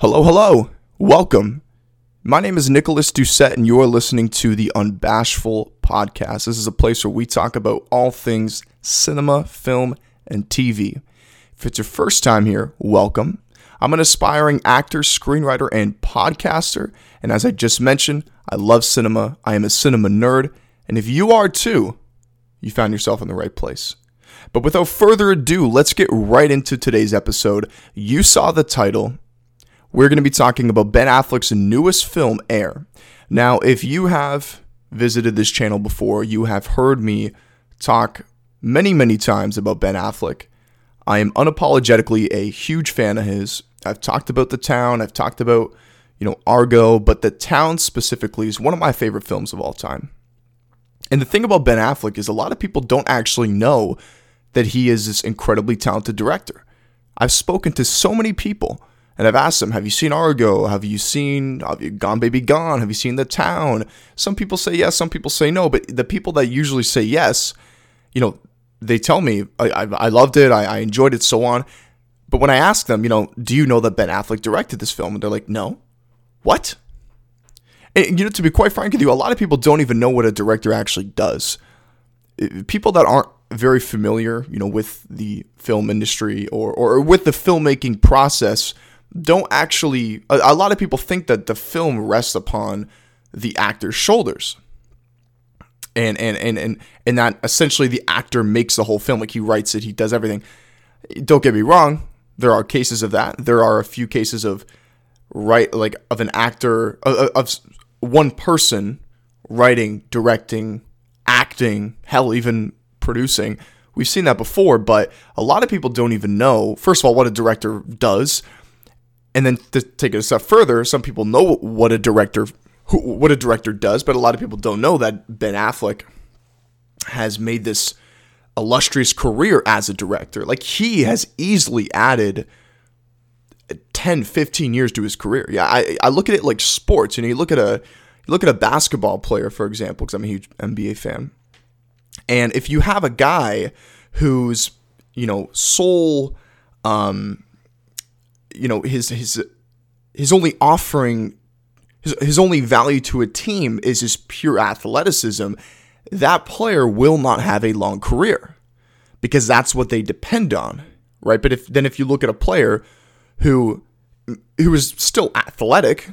Hello, hello. Welcome. My name is Nicholas Doucet, and you are listening to the Unbashful Podcast. This is a place where we talk about all things cinema, film, and TV. If it's your first time here, welcome. I'm an aspiring actor, screenwriter, and podcaster. And as I just mentioned, I love cinema. I am a cinema nerd. And if you are too, you found yourself in the right place. But without further ado, let's get right into today's episode. You saw the title we're going to be talking about Ben Affleck's newest film, Air. Now, if you have visited this channel before, you have heard me talk many, many times about Ben Affleck. I am unapologetically a huge fan of his. I've talked about The Town, I've talked about, you know, Argo, but The Town specifically is one of my favorite films of all time. And the thing about Ben Affleck is a lot of people don't actually know that he is this incredibly talented director. I've spoken to so many people and I've asked them, have you seen Argo? Have you seen have you Gone Baby Gone? Have you seen The Town? Some people say yes, some people say no. But the people that usually say yes, you know, they tell me, I, I, I loved it, I, I enjoyed it, so on. But when I ask them, you know, do you know that Ben Affleck directed this film? And they're like, no. What? And, you know, to be quite frank with you, a lot of people don't even know what a director actually does. People that aren't very familiar, you know, with the film industry or, or with the filmmaking process don't actually a, a lot of people think that the film rests upon the actor's shoulders. And and and and and that essentially the actor makes the whole film. Like he writes it he does everything. Don't get me wrong there are cases of that. There are a few cases of right like of an actor of, of one person writing directing acting hell even producing. We've seen that before but a lot of people don't even know first of all what a director does and then to take it a step further, some people know what a director who, what a director does, but a lot of people don't know that Ben Affleck has made this illustrious career as a director. Like he has easily added 10, 15 years to his career. Yeah, I, I look at it like sports. You know, you look at a you look at a basketball player, for example, because I'm a huge NBA fan. And if you have a guy whose, you know, sole um, you know his his his only offering his, his only value to a team is his pure athleticism. That player will not have a long career because that's what they depend on right? But if then if you look at a player who who is still athletic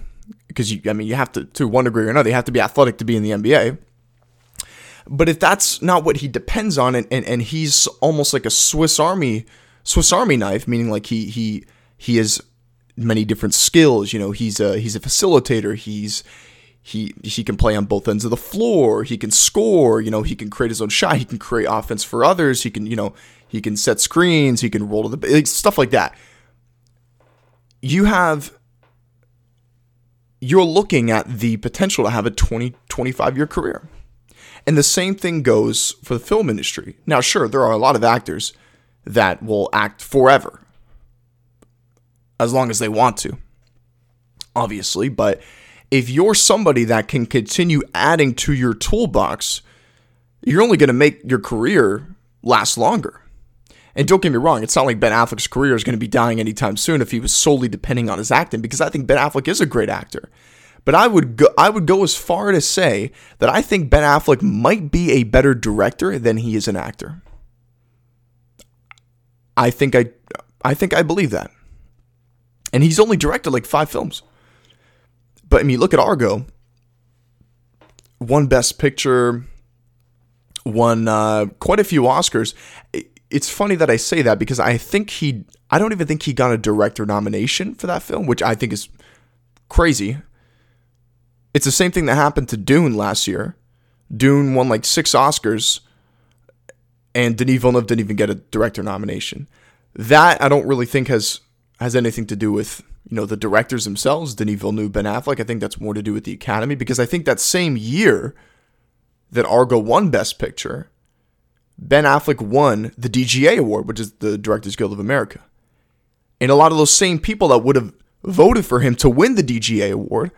because you I mean you have to to one degree or another you have to be athletic to be in the NBA but if that's not what he depends on and, and, and he's almost like a Swiss army Swiss army knife meaning like he he he has many different skills. You know, he's a he's a facilitator. He's he he can play on both ends of the floor. He can score. You know, he can create his own shot. He can create offense for others. He can you know he can set screens. He can roll to the like, stuff like that. You have you're looking at the potential to have a 20 25 year career. And the same thing goes for the film industry. Now, sure, there are a lot of actors that will act forever as long as they want to, obviously. But if you're somebody that can continue adding to your toolbox, you're only going to make your career last longer. And don't get me wrong, it's not like Ben Affleck's career is going to be dying anytime soon if he was solely depending on his acting, because I think Ben Affleck is a great actor. But I would go, I would go as far to say that I think Ben Affleck might be a better director than he is an actor. I think I I think I believe that and he's only directed like five films. But I mean, look at Argo. Won Best Picture, won uh, quite a few Oscars. It's funny that I say that because I think he, I don't even think he got a director nomination for that film, which I think is crazy. It's the same thing that happened to Dune last year. Dune won like six Oscars, and Denis Villeneuve didn't even get a director nomination. That I don't really think has has anything to do with you know the directors themselves, Denis Villeneuve, Ben Affleck. I think that's more to do with the Academy because I think that same year that Argo won Best Picture, Ben Affleck won the DGA award, which is the Directors Guild of America, and a lot of those same people that would have voted for him to win the DGA award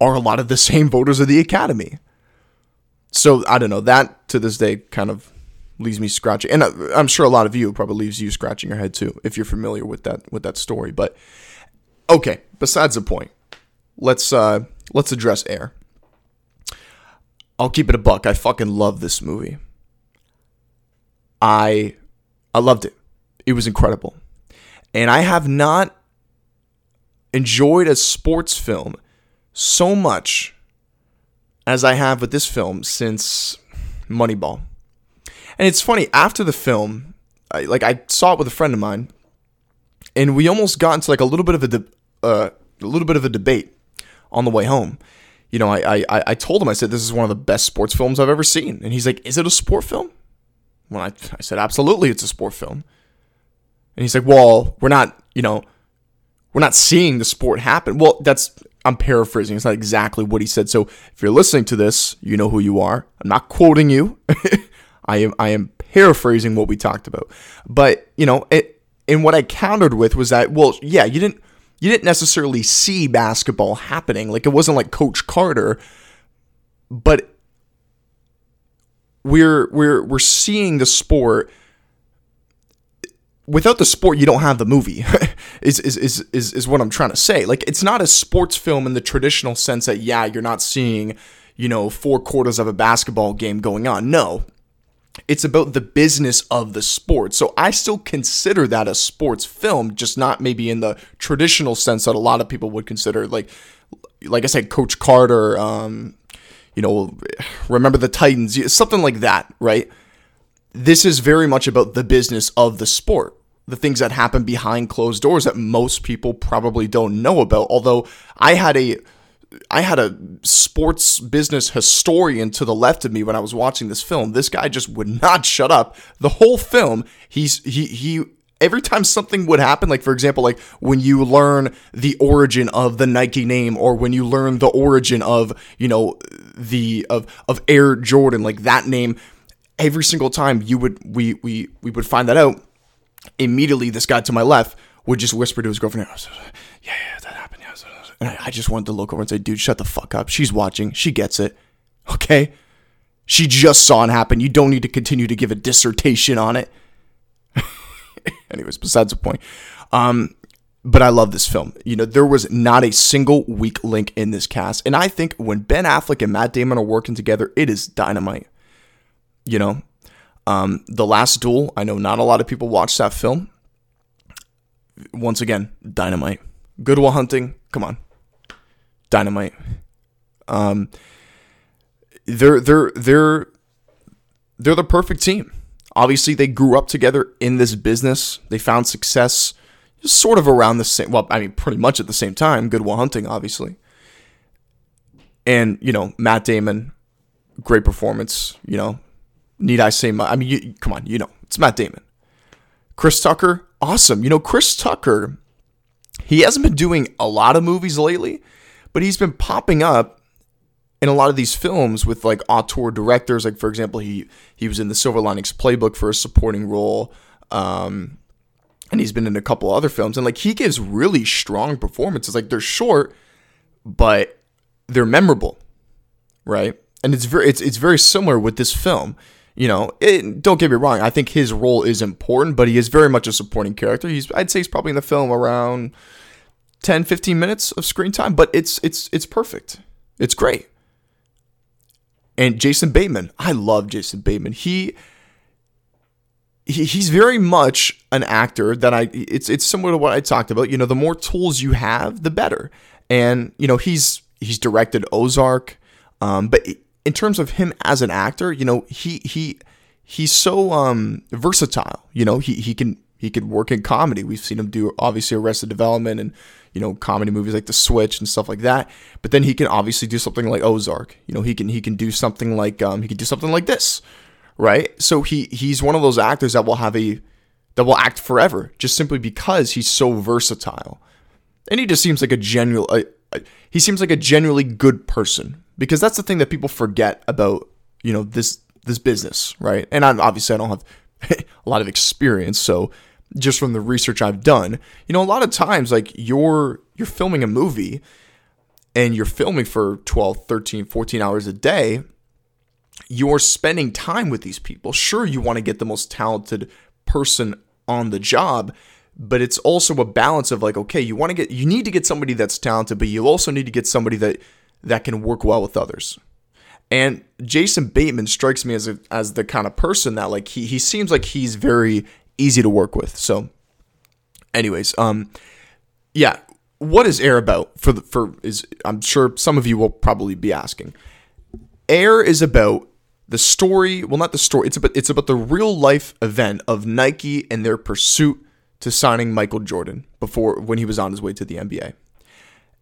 are a lot of the same voters of the Academy. So I don't know that to this day kind of leaves me scratching, and I'm sure a lot of you probably leaves you scratching your head too if you're familiar with that with that story. But Okay, besides the point. Let's uh let's address air. I'll keep it a buck. I fucking love this movie. I I loved it. It was incredible. And I have not enjoyed a sports film so much as I have with this film since Moneyball. And it's funny, after the film, I, like I saw it with a friend of mine, and we almost got into like a little bit of a de- uh, a little bit of a debate on the way home. You know, I, I I told him I said this is one of the best sports films I've ever seen, and he's like, "Is it a sport film?" Well, I, I said, "Absolutely, it's a sport film." And he's like, "Well, we're not, you know, we're not seeing the sport happen." Well, that's I'm paraphrasing. It's not exactly what he said. So if you're listening to this, you know who you are. I'm not quoting you. I am I am paraphrasing what we talked about. But you know, it, and what I countered with was that well, yeah, you didn't you didn't necessarily see basketball happening. Like it wasn't like Coach Carter, but we're we're we're seeing the sport without the sport you don't have the movie is, is is is is what i'm trying to say like it's not a sports film in the traditional sense that yeah you're not seeing you know four quarters of a basketball game going on no it's about the business of the sport. So I still consider that a sports film, just not maybe in the traditional sense that a lot of people would consider. Like, like I said, Coach Carter, um, you know, remember the Titans, something like that, right? This is very much about the business of the sport, the things that happen behind closed doors that most people probably don't know about. Although I had a I had a sports business historian to the left of me when I was watching this film. This guy just would not shut up. The whole film, he's he he every time something would happen, like for example, like when you learn the origin of the Nike name, or when you learn the origin of you know the of of Air Jordan, like that name, every single time you would we we we would find that out. Immediately, this guy to my left would just whisper to his girlfriend, "Yeah, yeah. And I just wanted to look over and say, "Dude, shut the fuck up. She's watching. She gets it. Okay." She just saw it happen. You don't need to continue to give a dissertation on it. Anyways, besides the point. Um, but I love this film. You know, there was not a single weak link in this cast. And I think when Ben Affleck and Matt Damon are working together, it is dynamite. You know, um, The Last Duel, I know not a lot of people watch that film. Once again, dynamite. Good Will Hunting, come on. Dynamite. Um, they're they're they're they're the perfect team. Obviously, they grew up together in this business. They found success sort of around the same. Well, I mean, pretty much at the same time. Good Will Hunting, obviously, and you know Matt Damon, great performance. You know, need I say? My, I mean, you, come on, you know it's Matt Damon. Chris Tucker, awesome. You know, Chris Tucker, he hasn't been doing a lot of movies lately, but he's been popping up in a lot of these films with like auteur directors. Like for example, he he was in the Silver Linings Playbook for a supporting role, um, and he's been in a couple other films. And like he gives really strong performances. Like they're short, but they're memorable, right? And it's very it's it's very similar with this film. You know, it, don't get me wrong. I think his role is important, but he is very much a supporting character. He's I'd say he's probably in the film around 10, 15 minutes of screen time, but it's it's it's perfect. It's great. And Jason Bateman, I love Jason Bateman. He, he he's very much an actor that I it's it's similar to what I talked about. You know, the more tools you have, the better. And you know, he's he's directed Ozark, um, but in terms of him as an actor, you know, he he he's so um, versatile. You know, he he can he could work in comedy. We've seen him do obviously Arrested Development and you know comedy movies like The Switch and stuff like that. But then he can obviously do something like Ozark. You know, he can he can do something like um, he can do something like this, right? So he he's one of those actors that will have a that will act forever just simply because he's so versatile, and he just seems like a genuine. Uh, uh, he seems like a genuinely good person because that's the thing that people forget about you know this this business, right? And I'm obviously I don't have a lot of experience, so just from the research I've done, you know, a lot of times like you're you're filming a movie and you're filming for 12, 13, 14 hours a day, you're spending time with these people. Sure, you want to get the most talented person on the job, but it's also a balance of like, okay, you want to get, you need to get somebody that's talented, but you also need to get somebody that that can work well with others. And Jason Bateman strikes me as a, as the kind of person that like he he seems like he's very easy to work with. So, anyways, um, yeah, what is Air about? For the for is I'm sure some of you will probably be asking. Air is about the story. Well, not the story. It's about it's about the real life event of Nike and their pursuit to signing Michael Jordan before when he was on his way to the NBA.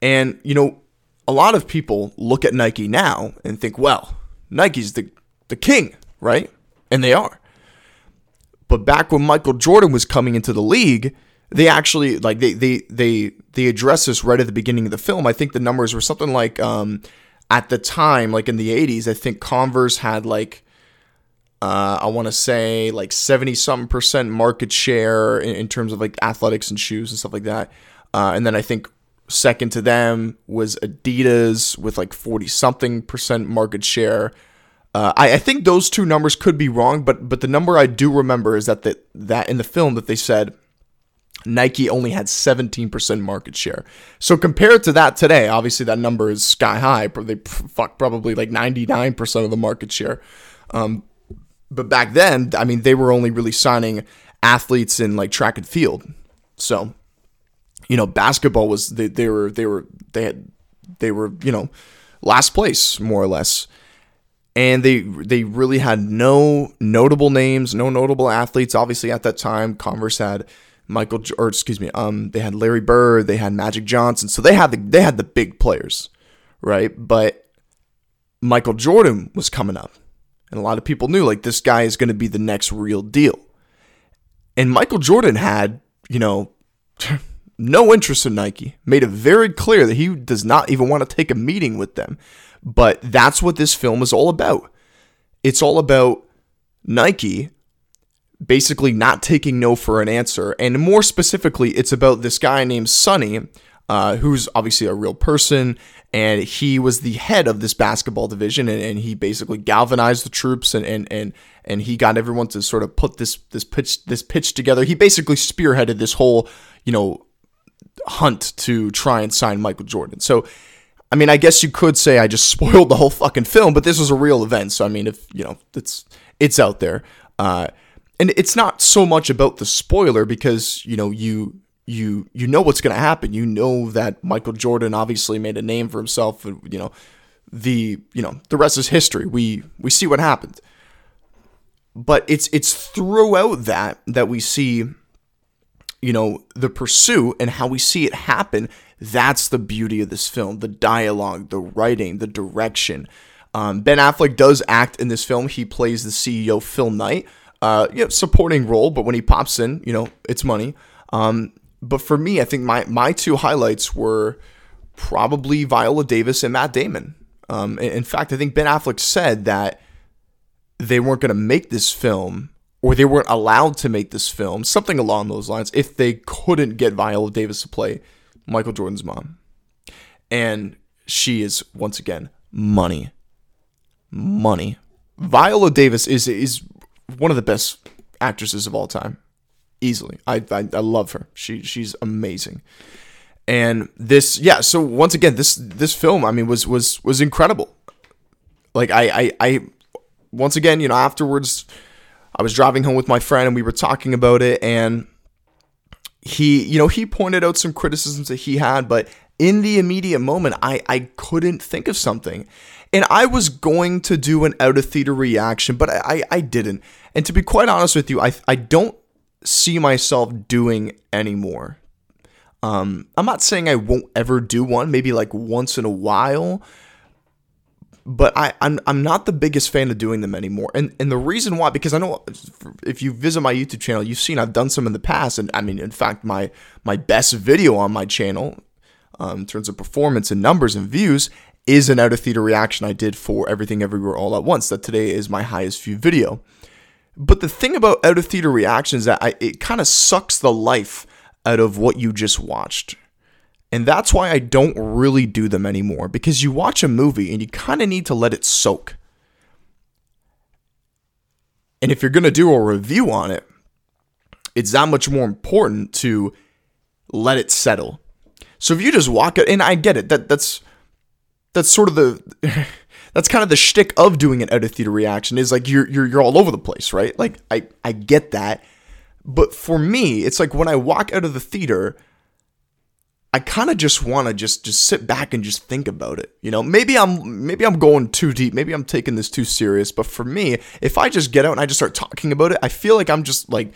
And you know, a lot of people look at Nike now and think, well, Nike's the, the king, right? And they are. But back when Michael Jordan was coming into the league, they actually like they they they they address this right at the beginning of the film. I think the numbers were something like um at the time, like in the 80s, I think Converse had like uh, I want to say like 70 something percent market share in, in, terms of like athletics and shoes and stuff like that. Uh, and then I think Second to them was Adidas with like 40 something percent market share. Uh, I, I, think those two numbers could be wrong, but but the number I do remember is that the, that in the film that they said Nike only had 17% market share. So compared to that today, obviously that number is sky high. They fuck probably like 99% of the market share. Um, but back then, I mean, they were only really signing athletes in like track and field. So you know, basketball was they, they were they were they had they were you know last place more or less, and they they really had no notable names, no notable athletes. Obviously, at that time, Converse had Michael or excuse me, um, they had Larry Bird, they had Magic Johnson, so they had the they had the big players, right? But Michael Jordan was coming up, and a lot of people knew like this guy is going to be the next real deal. And Michael Jordan had, you know, no interest in Nike, made it very clear that he does not even want to take a meeting with them. But that's what this film is all about. It's all about Nike basically not taking no for an answer. And more specifically, it's about this guy named Sonny, uh, who's obviously a real person. And he was the head of this basketball division, and, and he basically galvanized the troops, and, and and and he got everyone to sort of put this this pitch this pitch together. He basically spearheaded this whole, you know, hunt to try and sign Michael Jordan. So, I mean, I guess you could say I just spoiled the whole fucking film, but this was a real event. So, I mean, if you know, it's it's out there, uh, and it's not so much about the spoiler because you know you you you know what's going to happen. You know that Michael Jordan obviously made a name for himself. You know the you know the rest is history. We we see what happened, but it's it's throughout that that we see you know, the pursuit and how we see it happen. That's the beauty of this film the dialogue, the writing, the direction. Um, ben Affleck does act in this film. He plays the CEO, Phil Knight. Uh, you know, supporting role, but when he pops in, you know, it's money. Um, but for me, I think my, my two highlights were probably Viola Davis and Matt Damon. Um, in fact, I think Ben Affleck said that they weren't going to make this film or they weren't allowed to make this film, something along those lines, if they couldn't get Viola Davis to play Michael Jordan's mom. And she is, once again, money. Money. Viola Davis is is one of the best actresses of all time. Easily. I, I, I love her. She she's amazing. And this yeah, so once again, this this film, I mean, was was was incredible. Like I I, I once again, you know, afterwards I was driving home with my friend and we were talking about it and he, you know, he pointed out some criticisms that he had, but in the immediate moment, I, I couldn't think of something. And I was going to do an out of theater reaction, but I, I didn't. And to be quite honest with you, I, I don't see myself doing anymore. Um, I'm not saying I won't ever do one, maybe like once in a while, but I, I'm I'm not the biggest fan of doing them anymore. And and the reason why, because I know if you visit my YouTube channel, you've seen I've done some in the past. And I mean, in fact, my my best video on my channel, um, in terms of performance and numbers and views, is an out of theater reaction I did for Everything Everywhere All at Once. That today is my highest view video. But the thing about out of theater reactions that I, it kind of sucks the life out of what you just watched and that's why I don't really do them anymore because you watch a movie and you kind of need to let it soak. And if you're going to do a review on it, it's that much more important to let it settle. So if you just walk it, and I get it, that that's that's sort of the that's kind of the shtick of doing an out of theater reaction is like you're you're you're all over the place, right? Like I I get that, but for me, it's like when I walk out of the theater, I kind of just want to just just sit back and just think about it. You know, maybe I'm maybe I'm going too deep. Maybe I'm taking this too serious. But for me, if I just get out and I just start talking about it, I feel like I'm just like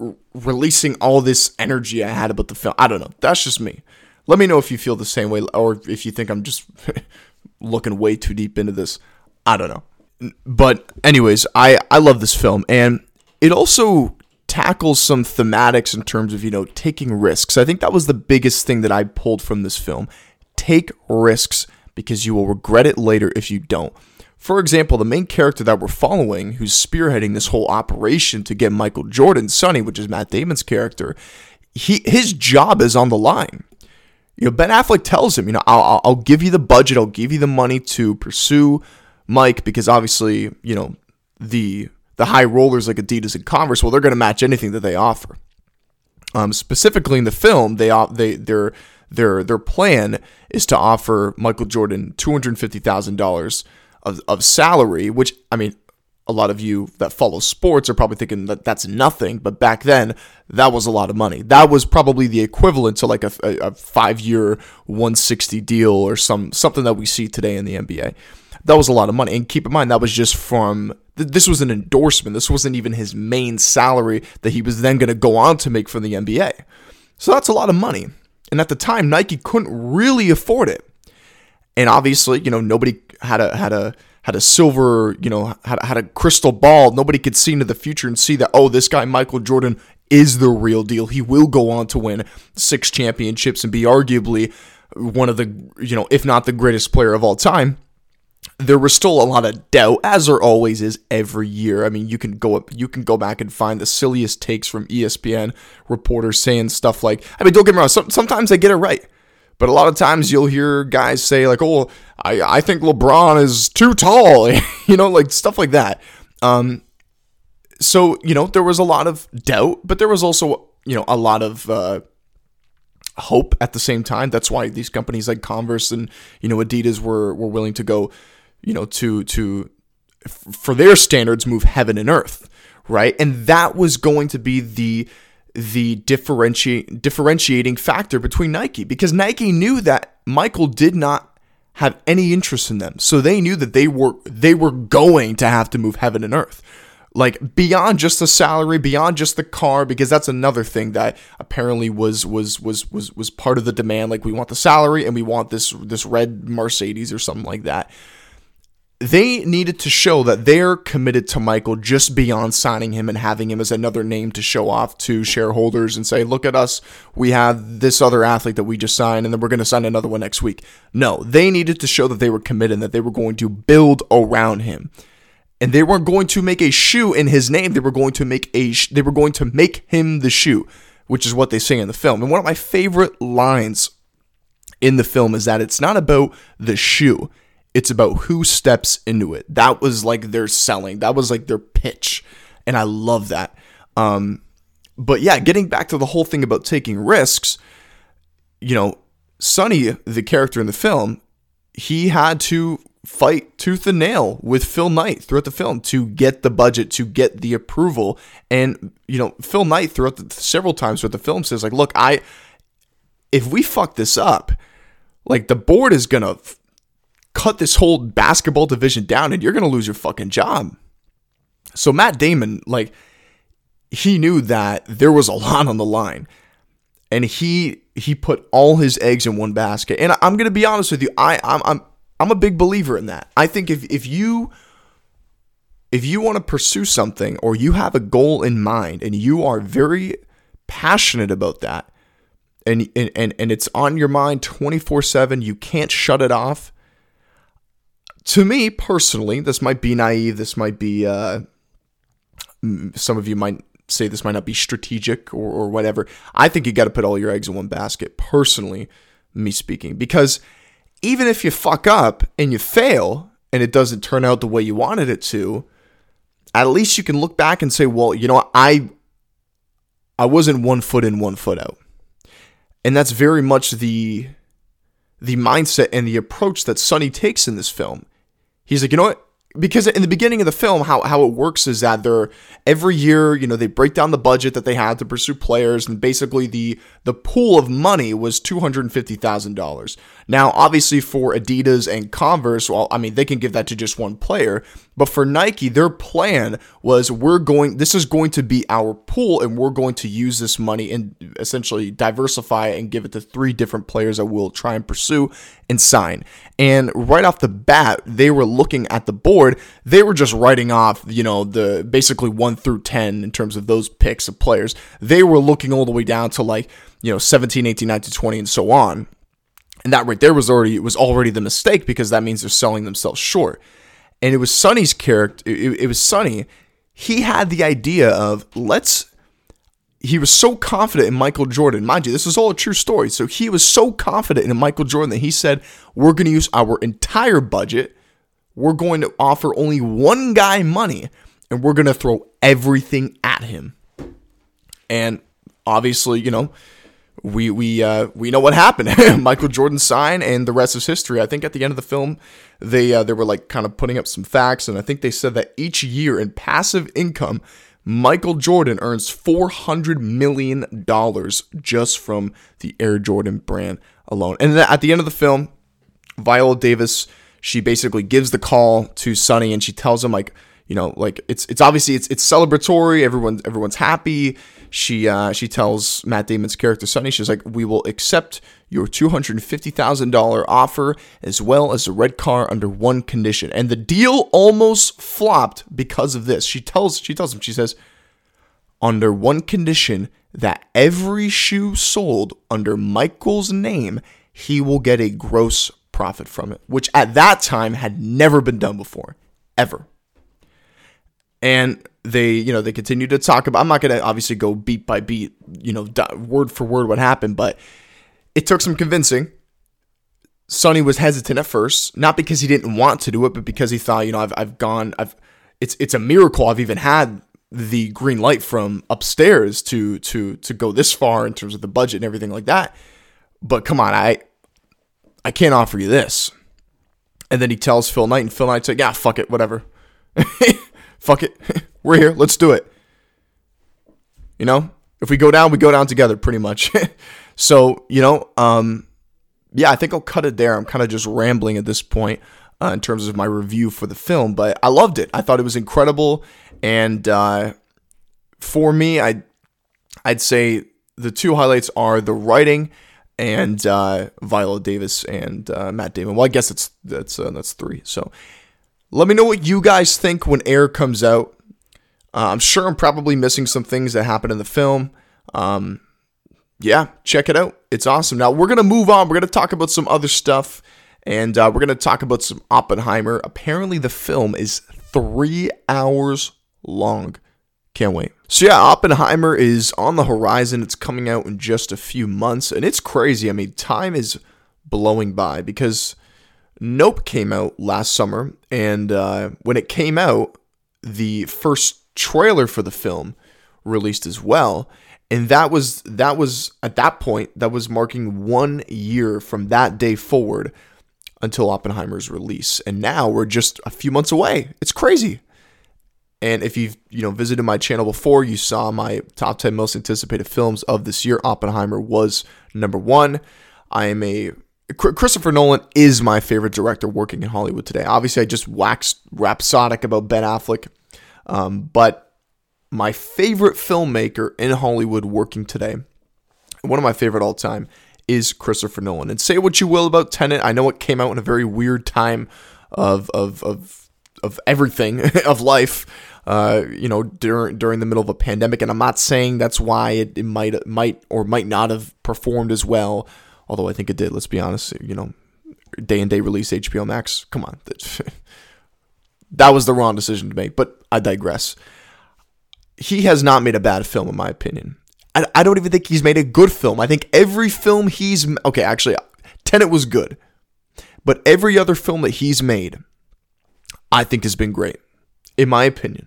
r- releasing all this energy I had about the film. I don't know. That's just me. Let me know if you feel the same way or if you think I'm just looking way too deep into this. I don't know. But anyways, I I love this film and it also tackles some thematics in terms of, you know, taking risks. I think that was the biggest thing that I pulled from this film. Take risks because you will regret it later if you don't. For example, the main character that we're following, who's spearheading this whole operation to get Michael Jordan, Sonny, which is Matt Damon's character, he his job is on the line. You know, Ben Affleck tells him, you know, I'll, I'll give you the budget, I'll give you the money to pursue Mike because obviously, you know, the the high rollers like Adidas and Converse, well, they're going to match anything that they offer. Um, specifically in the film, they they their their their plan is to offer Michael Jordan two hundred fifty thousand dollars of of salary, which I mean, a lot of you that follow sports are probably thinking that that's nothing, but back then that was a lot of money. That was probably the equivalent to like a, a, a five year one sixty deal or some something that we see today in the NBA. That was a lot of money, and keep in mind that was just from this was an endorsement. This wasn't even his main salary that he was then going to go on to make for the NBA. So that's a lot of money. And at the time, Nike couldn't really afford it. And obviously, you know, nobody had a had a had a silver, you know, had, had a crystal ball. Nobody could see into the future and see that, oh, this guy, Michael Jordan, is the real deal. He will go on to win six championships and be arguably one of the, you know, if not the greatest player of all time there was still a lot of doubt, as there always is every year. I mean, you can go up, you can go back and find the silliest takes from ESPN reporters saying stuff like, I mean, don't get me wrong, some, sometimes they get it right, but a lot of times you'll hear guys say like, "Oh, I I think LeBron is too tall," you know, like stuff like that. Um, so you know, there was a lot of doubt, but there was also you know a lot of uh, hope at the same time. That's why these companies like Converse and you know Adidas were were willing to go, you know, to to for their standards move heaven and earth, right? And that was going to be the the differentiate differentiating factor between Nike because Nike knew that Michael did not have any interest in them. So they knew that they were they were going to have to move heaven and earth like beyond just the salary beyond just the car because that's another thing that apparently was was was was was part of the demand. Like we want the salary and we want this this red mercedes or something like that. They needed to show that they're committed to Michael just beyond signing him and having him as another name to show off to shareholders and say, look at us, we have this other athlete that we just signed, and then we're going to sign another one next week. No, they needed to show that they were committed and that they were going to build around him and they weren't going to make a shoe in his name. They were going to make a sh- they were going to make him the shoe, which is what they say in the film. And one of my favorite lines in the film is that it's not about the shoe. It's about who steps into it. That was like their selling. That was like their pitch. And I love that. Um, but yeah, getting back to the whole thing about taking risks, you know, Sonny, the character in the film, he had to fight tooth and nail with Phil Knight throughout the film to get the budget, to get the approval. And, you know, Phil Knight throughout the, several times throughout the film says, like, look, I, if we fuck this up, like the board is going to f- cut this whole basketball division down and you're going to lose your fucking job. So Matt Damon, like, he knew that there was a lot on the line. And he he put all his eggs in one basket. And I'm gonna be honest with you, I I'm, I'm I'm a big believer in that. I think if if you if you want to pursue something or you have a goal in mind and you are very passionate about that and and and, and it's on your mind 24/7, you can't shut it off. To me personally, this might be naive, this might be uh, some of you might say this might not be strategic or, or whatever. I think you got to put all your eggs in one basket, personally, me speaking, because even if you fuck up and you fail and it doesn't turn out the way you wanted it to, at least you can look back and say, well, you know, I I wasn't one foot in, one foot out. And that's very much the the mindset and the approach that Sonny takes in this film. He's like, you know what? because in the beginning of the film how, how it works is that they're every year you know they break down the budget that they had to pursue players and basically the the pool of money was $250000 now obviously for adidas and converse well i mean they can give that to just one player but for nike their plan was we're going this is going to be our pool and we're going to use this money and essentially diversify and give it to three different players that we'll try and pursue and sign and right off the bat they were looking at the board they were just writing off, you know, the basically 1 through 10 in terms of those picks of players. They were looking all the way down to like, you know, 17, 18, 19, 20 and so on. And that right there was already was already the mistake because that means they're selling themselves short. And it was Sonny's character, it, it was Sonny. He had the idea of let's he was so confident in Michael Jordan. Mind you, this is all a true story. So he was so confident in Michael Jordan that he said, We're going to use our entire budget we're going to offer only one guy money and we're going to throw everything at him. And obviously, you know, we we uh, we know what happened. Michael Jordan signed, and the rest is history. I think at the end of the film, they uh, they were like kind of putting up some facts, and I think they said that each year in passive income, Michael Jordan earns four hundred million dollars just from the Air Jordan brand alone. And then at the end of the film, Viola Davis she basically gives the call to Sonny and she tells him like, you know, like it's it's obviously it's it's celebratory. Everyone everyone's happy. She uh, she tells Matt Damon's character Sonny, she's like, we will accept your two hundred fifty thousand dollar offer as well as the red car under one condition. And the deal almost flopped because of this. She tells she tells him she says, under one condition that every shoe sold under Michael's name, he will get a gross profit from it, which at that time had never been done before, ever. And they, you know, they continue to talk about. I'm not going to obviously go beat by beat, you know, word for word what happened, but it took some convincing. Sonny was hesitant at first, not because he didn't want to do it, but because he thought, you know, I've, I've gone, I've, it's, it's a miracle I've even had the green light from upstairs to, to, to go this far in terms of the budget and everything like that. But come on, I, I can't offer you this. And then he tells Phil Knight, and Phil Knight's like, yeah, fuck it, whatever. fuck it. We're here. Let's do it. You know, if we go down, we go down together pretty much. so, you know, um, yeah, I think I'll cut it there. I'm kind of just rambling at this point uh, in terms of my review for the film, but I loved it. I thought it was incredible. And uh, for me, I'd I'd say the two highlights are the writing and uh, Viola Davis and uh, Matt Damon. Well, I guess it's that's uh, that's three. So let me know what you guys think when Air comes out. Uh, I'm sure I'm probably missing some things that happen in the film. Um, yeah, check it out. It's awesome. Now we're gonna move on. We're gonna talk about some other stuff, and uh, we're gonna talk about some Oppenheimer. Apparently, the film is three hours long. Can't wait. So yeah, Oppenheimer is on the horizon. It's coming out in just a few months, and it's crazy. I mean, time is blowing by because Nope came out last summer, and uh, when it came out, the first trailer for the film released as well, and that was that was at that point that was marking one year from that day forward until Oppenheimer's release, and now we're just a few months away. It's crazy. And if you've you know visited my channel before, you saw my top 10 most anticipated films of this year. Oppenheimer was number one. I am a Christopher Nolan is my favorite director working in Hollywood today. Obviously, I just waxed rhapsodic about Ben Affleck, um, but my favorite filmmaker in Hollywood working today, one of my favorite all time, is Christopher Nolan. And say what you will about Tenet, I know it came out in a very weird time of of of of everything of life uh, you know, during during the middle of a pandemic. And I'm not saying that's why it, it might might or might not have performed as well. Although I think it did. Let's be honest. You know, day and day release HBO Max. Come on, that was the wrong decision to make. But I digress. He has not made a bad film, in my opinion. I, I don't even think he's made a good film. I think every film he's okay. Actually, Tenet was good, but every other film that he's made, I think has been great, in my opinion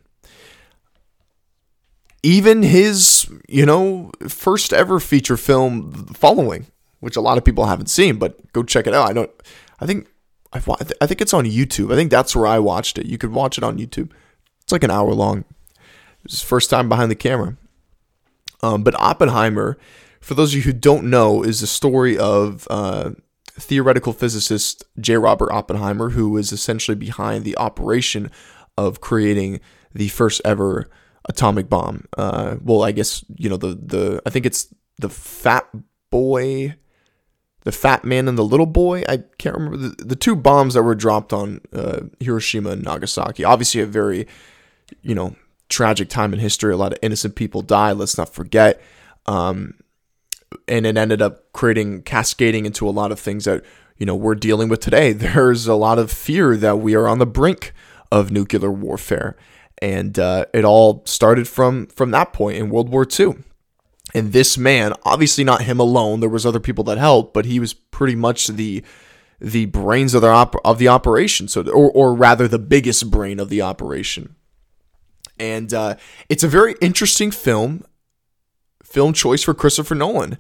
even his you know first ever feature film following, which a lot of people haven't seen, but go check it out. I don't. I think I've, I think it's on YouTube. I think that's where I watched it. You could watch it on YouTube. It's like an hour long. It's first time behind the camera. Um, but Oppenheimer, for those of you who don't know, is the story of uh, theoretical physicist J. Robert Oppenheimer, who was essentially behind the operation of creating the first ever atomic bomb. Uh, well, I guess you know the the I think it's the Fat Boy, the Fat Man and the Little Boy. I can't remember the, the two bombs that were dropped on uh, Hiroshima and Nagasaki. Obviously, a very you know tragic time in history. A lot of innocent people died. Let's not forget. Um, and it ended up creating cascading into a lot of things that you know we're dealing with today. There's a lot of fear that we are on the brink of nuclear warfare and uh, it all started from from that point in World War II. And this man, obviously not him alone, there was other people that helped, but he was pretty much the the brains of the op- of the operation, so or or rather the biggest brain of the operation. And uh, it's a very interesting film, film choice for Christopher Nolan.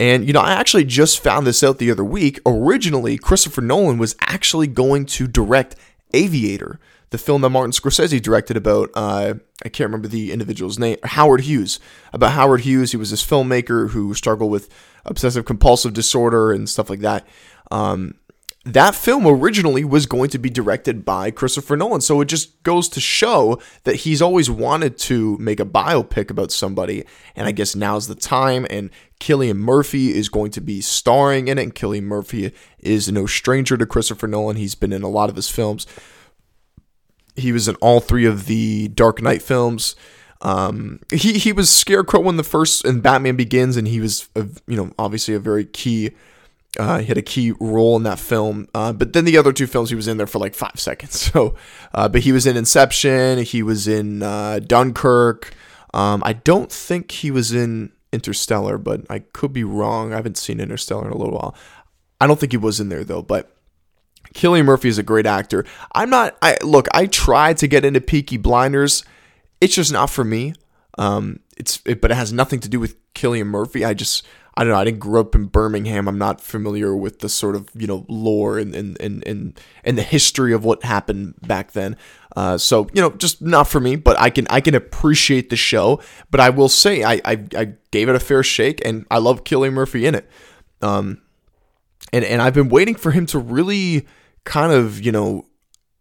And you know, I actually just found this out the other week. Originally, Christopher Nolan was actually going to direct Aviator, the film that Martin Scorsese directed about, uh, I can't remember the individual's name, Howard Hughes. About Howard Hughes, he was this filmmaker who struggled with obsessive compulsive disorder and stuff like that. Um, that film originally was going to be directed by Christopher Nolan. So it just goes to show that he's always wanted to make a biopic about somebody. And I guess now's the time. And Cillian Murphy is going to be starring in it. And Cillian Murphy is no stranger to Christopher Nolan. He's been in a lot of his films. He was in all three of the Dark Knight films. Um, he he was Scarecrow in the first in Batman Begins, and he was a, you know obviously a very key. Uh, he had a key role in that film, uh, but then the other two films he was in there for like five seconds. So, uh, but he was in Inception. He was in uh, Dunkirk. Um, I don't think he was in Interstellar, but I could be wrong. I haven't seen Interstellar in a little while. I don't think he was in there though, but Cillian Murphy is a great actor. I'm not. I look. I tried to get into Peaky Blinders. It's just not for me. Um, it's it, but it has nothing to do with Cillian Murphy. I just I don't know. I didn't grow up in Birmingham. I'm not familiar with the sort of you know lore and and and and, and the history of what happened back then. Uh, so you know, just not for me. But I can I can appreciate the show. But I will say I I, I gave it a fair shake, and I love Cillian Murphy in it. Um, and and I've been waiting for him to really kind of, you know,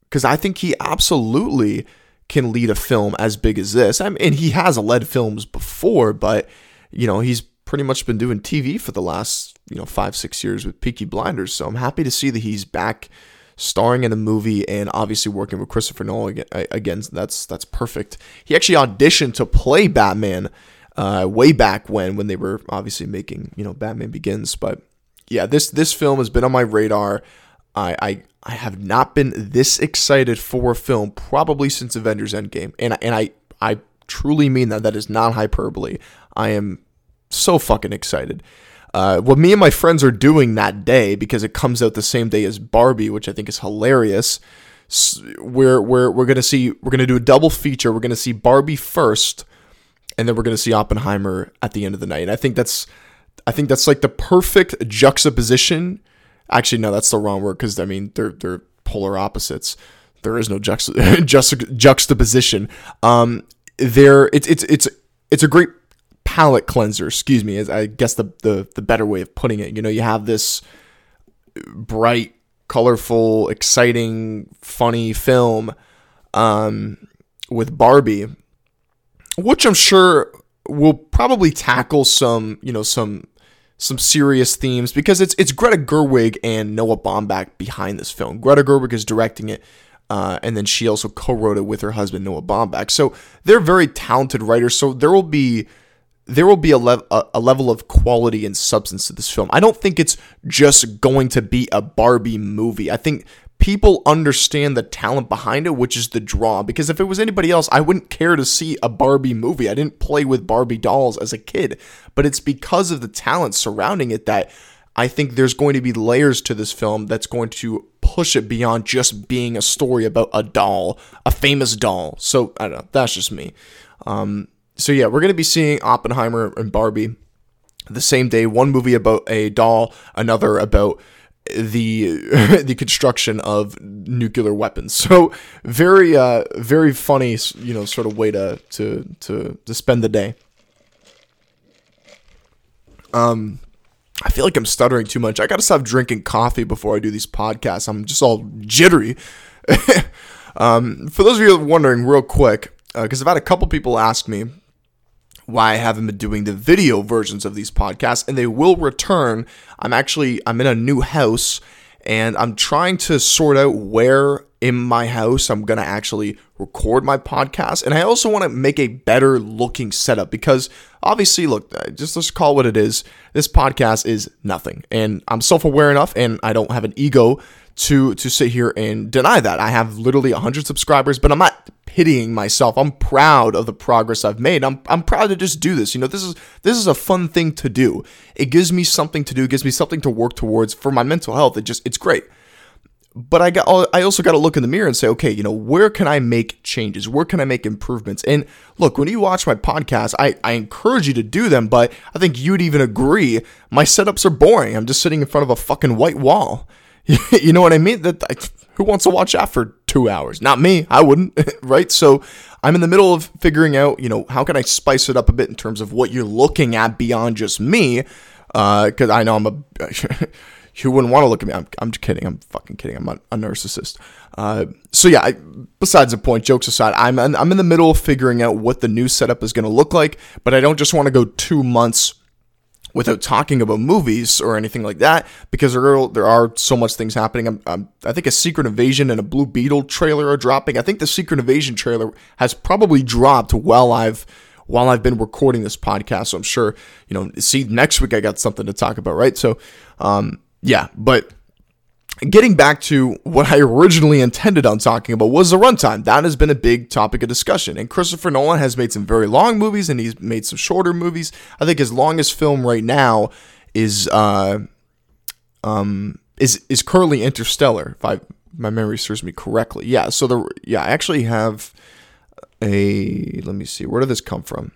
because I think he absolutely can lead a film as big as this. I mean, and he has led films before, but you know, he's pretty much been doing TV for the last you know five six years with Peaky Blinders. So I'm happy to see that he's back starring in a movie and obviously working with Christopher Nolan again. That's that's perfect. He actually auditioned to play Batman uh, way back when when they were obviously making you know Batman Begins. But yeah, this this film has been on my radar. I, I I have not been this excited for a film probably since Avengers Endgame, and and I I truly mean that. That is not hyperbole. I am so fucking excited. Uh, what me and my friends are doing that day because it comes out the same day as Barbie, which I think is hilarious. We're we're we're gonna see we're gonna do a double feature. We're gonna see Barbie first, and then we're gonna see Oppenheimer at the end of the night. And I think that's I think that's like the perfect juxtaposition Actually, no, that's the wrong word because I mean they're they're polar opposites. There is no juxt- juxtaposition. Um, there it's it's it's it's a great palate cleanser. Excuse me, is I guess the, the the better way of putting it. You know, you have this bright, colorful, exciting, funny film um, with Barbie, which I'm sure will probably tackle some you know some some serious themes because it's it's Greta Gerwig and Noah Baumbach behind this film. Greta Gerwig is directing it, uh, and then she also co-wrote it with her husband Noah Baumbach. So they're very talented writers. So there will be there will be a, le- a, level of quality and substance to this film. I don't think it's just going to be a Barbie movie. I think people understand the talent behind it, which is the draw. Because if it was anybody else, I wouldn't care to see a Barbie movie. I didn't play with Barbie dolls as a kid, but it's because of the talent surrounding it that I think there's going to be layers to this film that's going to push it beyond just being a story about a doll, a famous doll. So I don't know. That's just me. Um, so yeah, we're gonna be seeing Oppenheimer and Barbie the same day. One movie about a doll, another about the the construction of nuclear weapons. So very uh very funny, you know, sort of way to to to to spend the day. Um I feel like I'm stuttering too much. I got to stop drinking coffee before I do these podcasts. I'm just all jittery. um, for those of you wondering, real quick, because uh, I've had a couple people ask me why I haven't been doing the video versions of these podcasts, and they will return. I'm actually I'm in a new house, and I'm trying to sort out where in my house I'm gonna actually record my podcast, and I also want to make a better looking setup because obviously, look, uh, just let's call it what it is. This podcast is nothing, and I'm self aware enough, and I don't have an ego to to sit here and deny that. I have literally 100 subscribers, but I'm not pitying myself. I'm proud of the progress I've made. I'm I'm proud to just do this. You know, this is this is a fun thing to do. It gives me something to do, it gives me something to work towards for my mental health. It just it's great. But I got I also got to look in the mirror and say, okay, you know, where can I make changes? Where can I make improvements? And look, when you watch my podcast, I, I encourage you to do them, but I think you'd even agree my setups are boring. I'm just sitting in front of a fucking white wall. you know what I mean? That who wants to watch that for two hours? Not me. I wouldn't. right. So I'm in the middle of figuring out, you know, how can I spice it up a bit in terms of what you're looking at beyond just me? Because uh, I know I'm a. you wouldn't want to look at me. I'm, I'm just kidding. I'm fucking kidding. I'm a, a narcissist. Uh, so yeah. I, besides the point, jokes aside, I'm I'm in the middle of figuring out what the new setup is going to look like. But I don't just want to go two months without talking about movies or anything like that because there are, there are so much things happening. I'm, I'm, i think a Secret Invasion and a Blue Beetle trailer are dropping. I think the Secret Invasion trailer has probably dropped while I've while I've been recording this podcast. So I'm sure you know. See, next week I got something to talk about, right? So, um, yeah, but getting back to what I originally intended on talking about was the runtime. That has been a big topic of discussion. And Christopher Nolan has made some very long movies and he's made some shorter movies. I think his longest film right now is uh um is is currently Interstellar, if I my memory serves me correctly. Yeah, so the yeah, I actually have a let me see, where did this come from?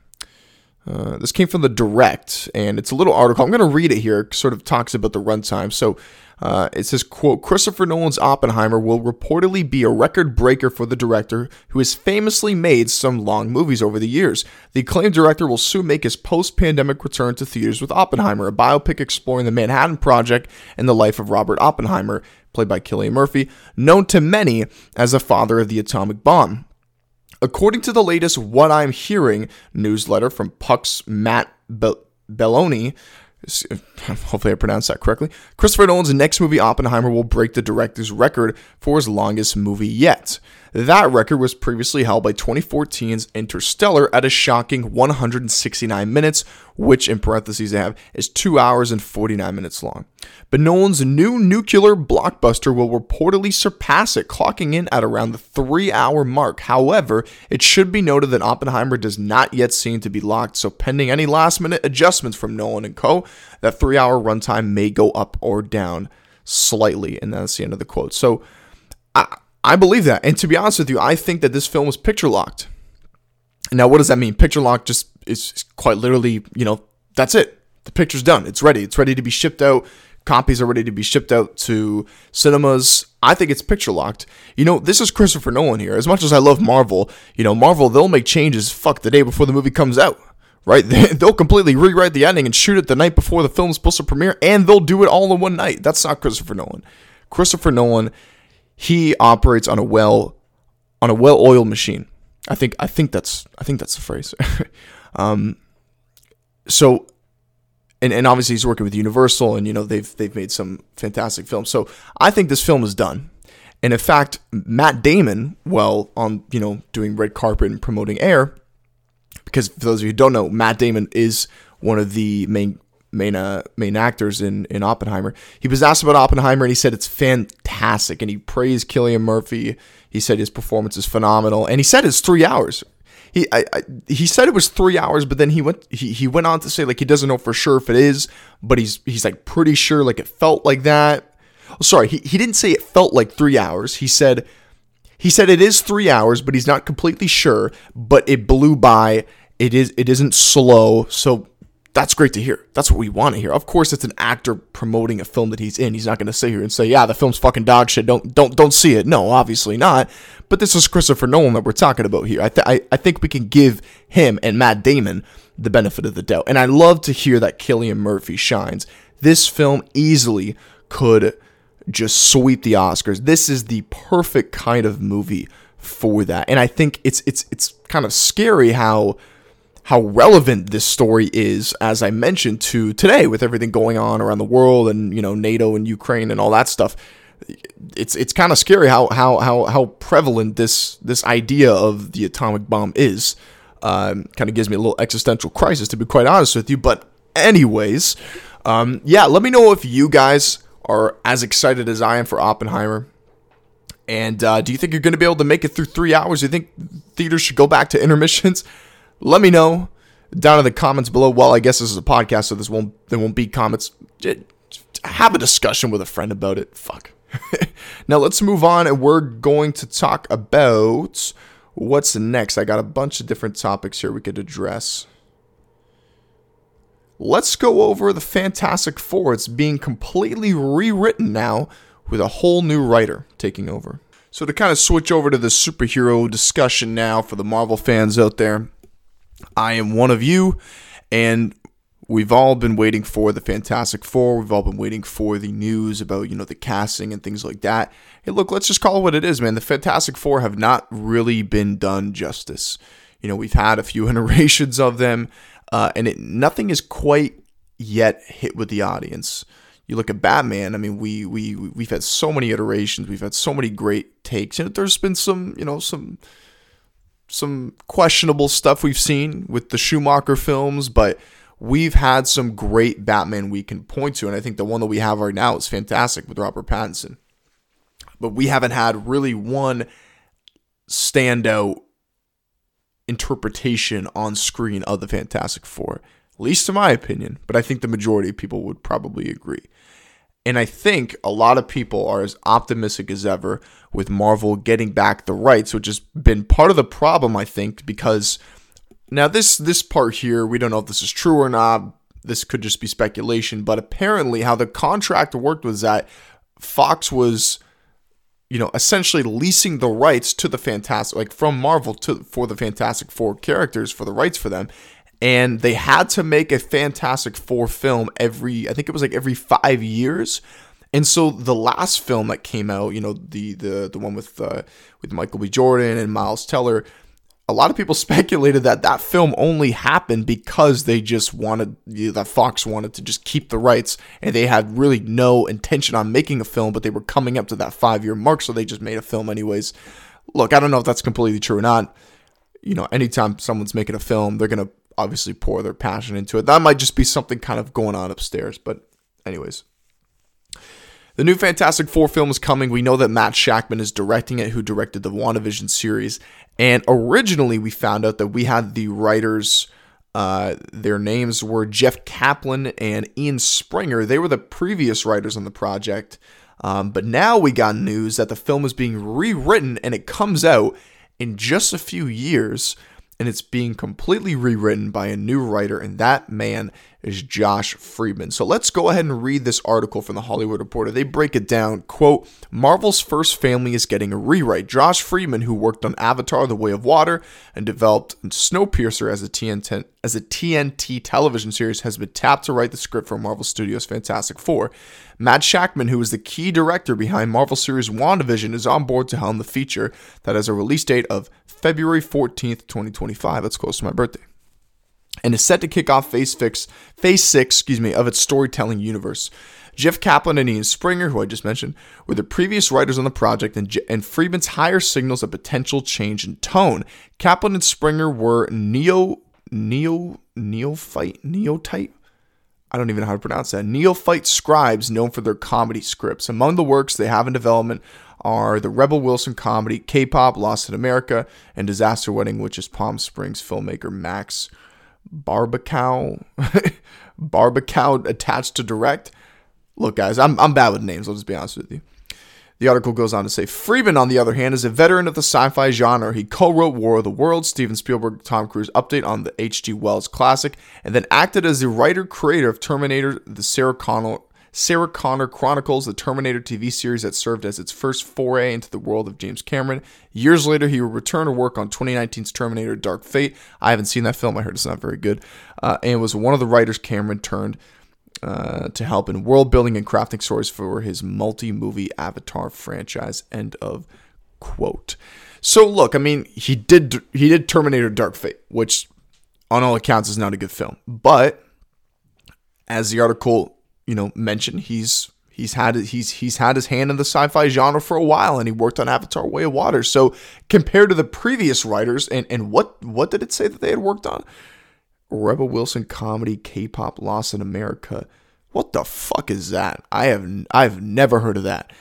Uh, this came from the direct, and it's a little article. I'm going to read it here. It sort of talks about the runtime. So uh, it says, quote, Christopher Nolan's Oppenheimer will reportedly be a record breaker for the director who has famously made some long movies over the years. The acclaimed director will soon make his post-pandemic return to theaters with Oppenheimer, a biopic exploring the Manhattan Project and the life of Robert Oppenheimer, played by Cillian Murphy, known to many as the father of the atomic bomb. According to the latest What I'm Hearing newsletter from Puck's Matt Be- Belloni, hopefully I pronounced that correctly. Christopher Nolan's next movie, Oppenheimer, will break the director's record for his longest movie yet. That record was previously held by 2014's Interstellar at a shocking 169 minutes, which in parentheses they have is 2 hours and 49 minutes long. But Nolan's new nuclear blockbuster will reportedly surpass it, clocking in at around the 3 hour mark. However, it should be noted that Oppenheimer does not yet seem to be locked, so pending any last minute adjustments from Nolan and co, that 3 hour runtime may go up or down slightly, and that's the end of the quote. So I I believe that. And to be honest with you, I think that this film was picture locked. Now, what does that mean? Picture locked just is quite literally, you know, that's it. The picture's done. It's ready. It's ready to be shipped out. Copies are ready to be shipped out to cinemas. I think it's picture locked. You know, this is Christopher Nolan here. As much as I love Marvel, you know, Marvel, they'll make changes, fuck, the day before the movie comes out right? They'll completely rewrite the ending and shoot it the night before the film's supposed to premiere, and they'll do it all in one night. That's not Christopher Nolan. Christopher Nolan he operates on a well on a well-oiled machine. I think I think that's I think that's the phrase. um, so, and and obviously he's working with Universal, and you know they've they've made some fantastic films. So I think this film is done. And in fact, Matt Damon, well, on you know doing red carpet and promoting Air, because for those of you who don't know, Matt Damon is one of the main main uh, main actors in in Oppenheimer. He was asked about Oppenheimer and he said it's fantastic and he praised Cillian Murphy. He said his performance is phenomenal and he said it's three hours. He I, I, he said it was three hours, but then he went he, he went on to say like he doesn't know for sure if it is, but he's he's like pretty sure like it felt like that. Oh, sorry, he, he didn't say it felt like three hours. He said he said it is three hours, but he's not completely sure. But it blew by It is it isn't slow, so that's great to hear. That's what we want to hear. Of course, it's an actor promoting a film that he's in. He's not going to sit here and say, "Yeah, the film's fucking dog shit. Don't don't don't see it." No, obviously not. But this is Christopher Nolan that we're talking about here. I th- I, I think we can give him and Matt Damon the benefit of the doubt. And I love to hear that Cillian Murphy shines. This film easily could just sweep the Oscars. This is the perfect kind of movie for that. And I think it's it's it's kind of scary how how relevant this story is, as I mentioned, to today with everything going on around the world and you know NATO and Ukraine and all that stuff. It's it's kind of scary how how how how prevalent this this idea of the atomic bomb is. Um, kind of gives me a little existential crisis, to be quite honest with you. But anyways, um, yeah, let me know if you guys are as excited as I am for Oppenheimer. And uh, do you think you're going to be able to make it through three hours? Do you think theaters should go back to intermissions? Let me know down in the comments below. Well, I guess this is a podcast, so this won't there won't be comments. Have a discussion with a friend about it. Fuck. now let's move on, and we're going to talk about what's next. I got a bunch of different topics here we could address. Let's go over the Fantastic Four. It's being completely rewritten now with a whole new writer taking over. So, to kind of switch over to the superhero discussion now for the Marvel fans out there, I am one of you, and we've all been waiting for the Fantastic Four. We've all been waiting for the news about, you know, the casting and things like that. Hey, look, let's just call it what it is, man. The Fantastic Four have not really been done justice. You know, we've had a few iterations of them, uh, and it, nothing is quite yet hit with the audience. You look at Batman. I mean, we we we've had so many iterations. We've had so many great takes. and there's been some, you know, some some questionable stuff we've seen with the Schumacher films, but we've had some great Batman we can point to. And I think the one that we have right now is fantastic with Robert Pattinson. But we haven't had really one standout interpretation on screen of the Fantastic Four, at least in my opinion. But I think the majority of people would probably agree. And I think a lot of people are as optimistic as ever with Marvel getting back the rights, which has been part of the problem, I think, because now this this part here, we don't know if this is true or not. This could just be speculation, but apparently how the contract worked was that Fox was you know, essentially leasing the rights to the Fantastic, like from Marvel to for the Fantastic Four characters for the rights for them, and they had to make a Fantastic Four film every, I think it was like every five years. And so the last film that came out, you know, the the the one with uh, with Michael B. Jordan and Miles Teller, a lot of people speculated that that film only happened because they just wanted that Fox wanted to just keep the rights and they had really no intention on making a film, but they were coming up to that five year mark, so they just made a film anyways. Look, I don't know if that's completely true or not. You know, anytime someone's making a film, they're gonna obviously pour their passion into it. That might just be something kind of going on upstairs. But, anyways. The new Fantastic Four film is coming. We know that Matt Shakman is directing it, who directed the WandaVision series. And originally, we found out that we had the writers, uh, their names were Jeff Kaplan and Ian Springer. They were the previous writers on the project. Um, but now we got news that the film is being rewritten and it comes out in just a few years and it's being completely rewritten by a new writer, and that man is Josh Friedman. So let's go ahead and read this article from the Hollywood Reporter. They break it down. Quote, Marvel's first family is getting a rewrite. Josh Friedman, who worked on Avatar The Way of Water and developed Snowpiercer as a TNT, as a TNT television series, has been tapped to write the script for Marvel Studios' Fantastic Four. Matt Shakman, who is the key director behind Marvel series WandaVision, is on board to helm the feature that has a release date of February 14th, 2025. That's close to my birthday and is set to kick off phase six, phase six, excuse me, of its storytelling universe. Jeff Kaplan and Ian Springer, who I just mentioned, were the previous writers on the project, and, J- and Friedman's hire signals a potential change in tone. Kaplan and Springer were neo, neo, neophyte, neotype. I don't even know how to pronounce that. Neophyte scribes known for their comedy scripts. Among the works they have in development are the Rebel Wilson comedy, K-pop, Lost in America, and Disaster Wedding, which is Palm Springs filmmaker Max Barbacow, Barbacow attached to direct. Look, guys, I'm, I'm bad with names. I'll just be honest with you. The article goes on to say Friedman, on the other hand, is a veteran of the sci fi genre. He co wrote War of the Worlds, Steven Spielberg, Tom Cruise update on the H.G. Wells classic, and then acted as the writer creator of Terminator, the Sarah Connor. Sarah Connor Chronicles, the Terminator TV series that served as its first foray into the world of James Cameron. Years later, he would return to work on 2019's Terminator Dark Fate. I haven't seen that film, I heard it's not very good, uh, and was one of the writers Cameron turned uh, to help in world building and crafting stories for his multi movie Avatar franchise. End of quote. So look, I mean, he did he did Terminator Dark Fate, which on all accounts is not a good film, but as the article you know mentioned, he's he's had he's he's had his hand in the sci-fi genre for a while, and he worked on Avatar: Way of Water. So compared to the previous writers, and and what what did it say that they had worked on? Rebel Wilson comedy, K-pop, Lost in America. What the fuck is that? I have I've never heard of that.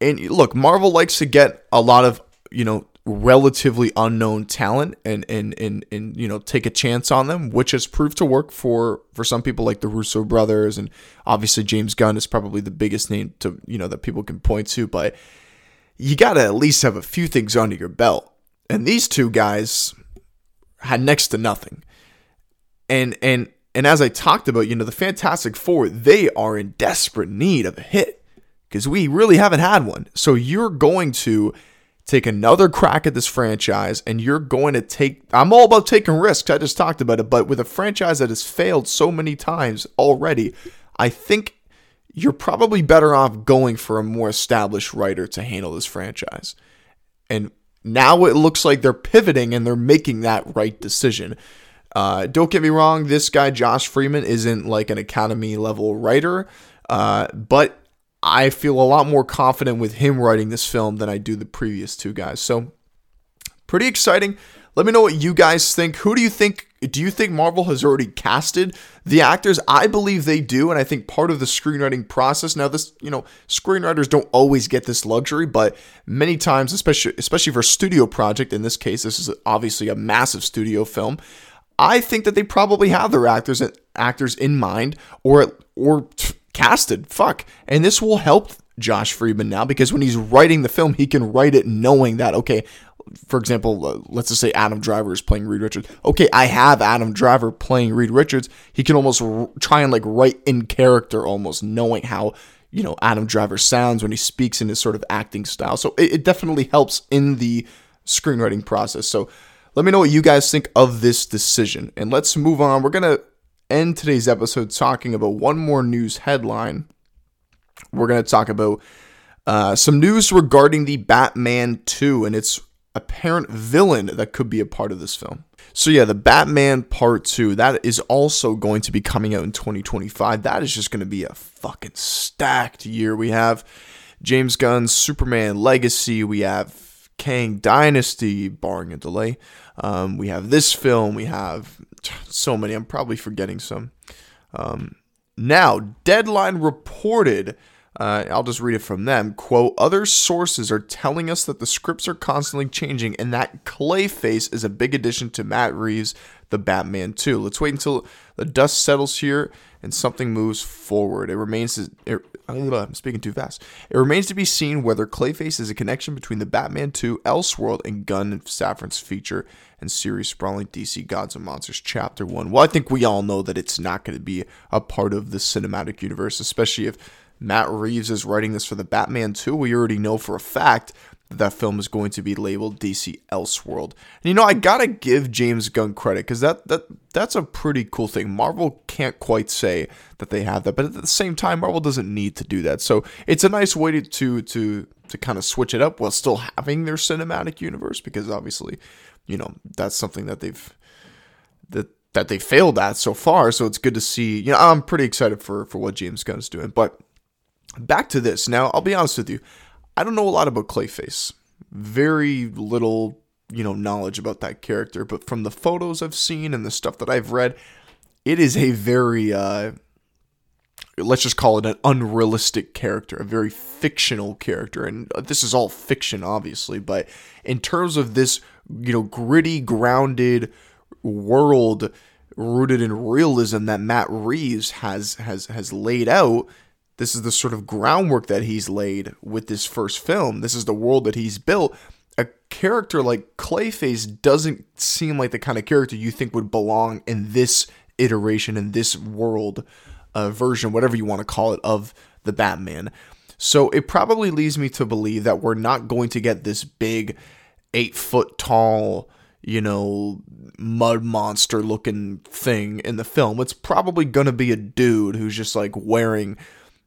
And look, Marvel likes to get a lot of you know relatively unknown talent and and and and you know take a chance on them, which has proved to work for for some people like the Russo brothers and obviously James Gunn is probably the biggest name to you know that people can point to, but you got to at least have a few things under your belt. And these two guys had next to nothing and and and as I talked about, you know, the Fantastic Four, they are in desperate need of a hit because we really haven't had one. So you're going to take another crack at this franchise and you're going to take I'm all about taking risks. I just talked about it, but with a franchise that has failed so many times already, I think you're probably better off going for a more established writer to handle this franchise. And now it looks like they're pivoting and they're making that right decision. Uh, don't get me wrong, this guy, Josh Friedman, isn't like an Academy level writer, uh, but I feel a lot more confident with him writing this film than I do the previous two guys. So, pretty exciting. Let me know what you guys think. Who do you think? Do you think Marvel has already casted the actors? I believe they do, and I think part of the screenwriting process. Now, this you know, screenwriters don't always get this luxury, but many times, especially especially for a studio project. In this case, this is obviously a massive studio film. I think that they probably have their actors actors in mind or or casted. Fuck. And this will help Josh Friedman now because when he's writing the film, he can write it knowing that okay, for example, let's just say Adam Driver is playing Reed Richards. Okay, I have Adam Driver playing Reed Richards. He can almost r- try and like write in character, almost knowing how you know Adam Driver sounds when he speaks in his sort of acting style. So it, it definitely helps in the screenwriting process. So let me know what you guys think of this decision. And let's move on. We're to end today's episode talking about one more news headline. We're going to talk about uh, some news regarding the Batman 2 and its apparent villain that could be a part of this film. So yeah, the Batman Part 2, that is also going to be coming out in 2025. That is just going to be a fucking stacked year. We have James Gunn's Superman Legacy, we have Kang Dynasty, barring a delay. Um, we have this film. We have so many. I'm probably forgetting some. Um, now, Deadline reported. Uh, I'll just read it from them. Quote, other sources are telling us that the scripts are constantly changing and that Clayface is a big addition to Matt Reeves' The Batman 2. Let's wait until the dust settles here and something moves forward. It remains to, it, I'm speaking too fast. It remains to be seen whether Clayface is a connection between the Batman 2 Elseworld and Gunn and Safran's feature and series sprawling DC Gods and Monsters Chapter 1. Well, I think we all know that it's not going to be a part of the cinematic universe, especially if Matt Reeves is writing this for the Batman 2. We already know for a fact that that film is going to be labeled DC Elseworld. And you know, I gotta give James Gunn credit because that that that's a pretty cool thing. Marvel can't quite say that they have that, but at the same time, Marvel doesn't need to do that. So it's a nice way to to to, to kind of switch it up while still having their cinematic universe because obviously you know that's something that they've that that they failed at so far. So it's good to see. You know, I'm pretty excited for for what James Gunn is doing. But back to this. Now, I'll be honest with you. I don't know a lot about Clayface. Very little, you know, knowledge about that character. But from the photos I've seen and the stuff that I've read, it is a very uh, let's just call it an unrealistic character, a very fictional character. And this is all fiction, obviously, but in terms of this, you know, gritty, grounded world rooted in realism that Matt Reeves has has has laid out, this is the sort of groundwork that he's laid with this first film. This is the world that he's built. A character like Clayface doesn't seem like the kind of character you think would belong in this iteration, in this world uh, version, whatever you want to call it, of the Batman. So it probably leads me to believe that we're not going to get this big, eight foot tall, you know, mud monster looking thing in the film. It's probably going to be a dude who's just like wearing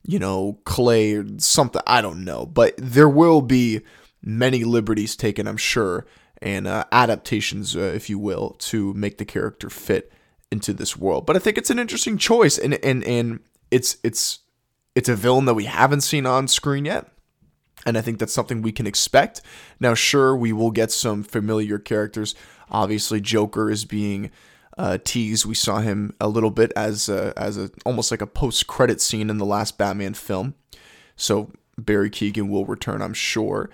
you know, clay or something. I don't know. But there will be many liberties taken, I'm sure, and uh, adaptations, uh, if you will, to make the character fit into this world. But I think it's an interesting choice, and and and it's it's it's a villain that we haven't seen on screen yet. And I think that's something we can expect. Now, sure, we will get some familiar characters. Obviously, Joker is being uh, tease. We saw him a little bit as a, as a almost like a post credit scene in the last Batman film. So Barry Keoghan will return, I'm sure.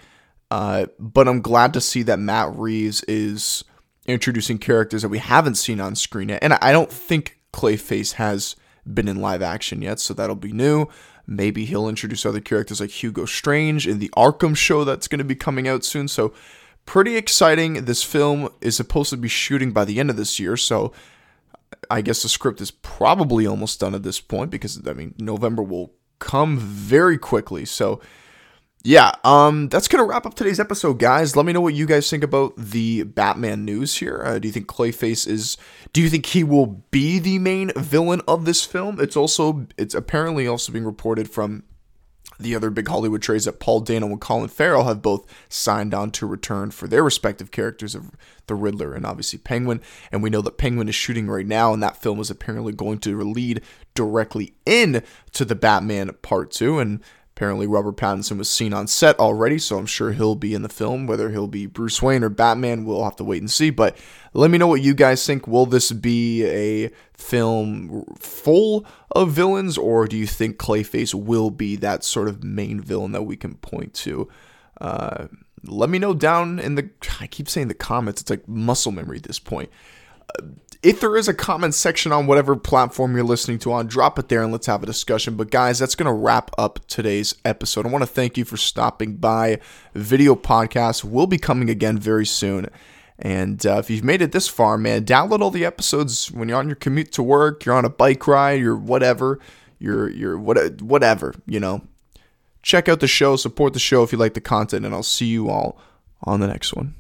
Uh, but I'm glad to see that Matt Reeves is introducing characters that we haven't seen on screen yet. And I don't think Clayface has been in live action yet, so that'll be new. Maybe he'll introduce other characters like Hugo Strange in the Arkham show that's going to be coming out soon. So pretty exciting. This film is supposed to be shooting by the end of this year, so I guess the script is probably almost done at this point because I mean November will come very quickly. So yeah, um, that's gonna wrap up today's episode, guys. Let me know what you guys think about the Batman news here. Uh, do you think Clayface is? Do you think he will be the main villain of this film? It's also it's apparently also being reported from the other big Hollywood trades that Paul Dano and Colin Farrell have both signed on to return for their respective characters of the Riddler and obviously Penguin. And we know that Penguin is shooting right now, and that film is apparently going to lead directly in to the Batman Part 2. And Apparently, Robert Pattinson was seen on set already, so I'm sure he'll be in the film. Whether he'll be Bruce Wayne or Batman, we'll have to wait and see. But let me know what you guys think. Will this be a film full of villains, or do you think Clayface will be that sort of main villain that we can point to? Uh, let me know down in the. I keep saying the comments. It's like muscle memory at this point. Uh, if there is a comment section on whatever platform you're listening to on, drop it there and let's have a discussion. But guys, that's going to wrap up today's episode. I want to thank you for stopping by. Video podcast will be coming again very soon. And uh, if you've made it this far, man, download all the episodes when you're on your commute to work, you're on a bike ride, you're whatever, you're you're what whatever, you know. Check out the show, support the show if you like the content, and I'll see you all on the next one.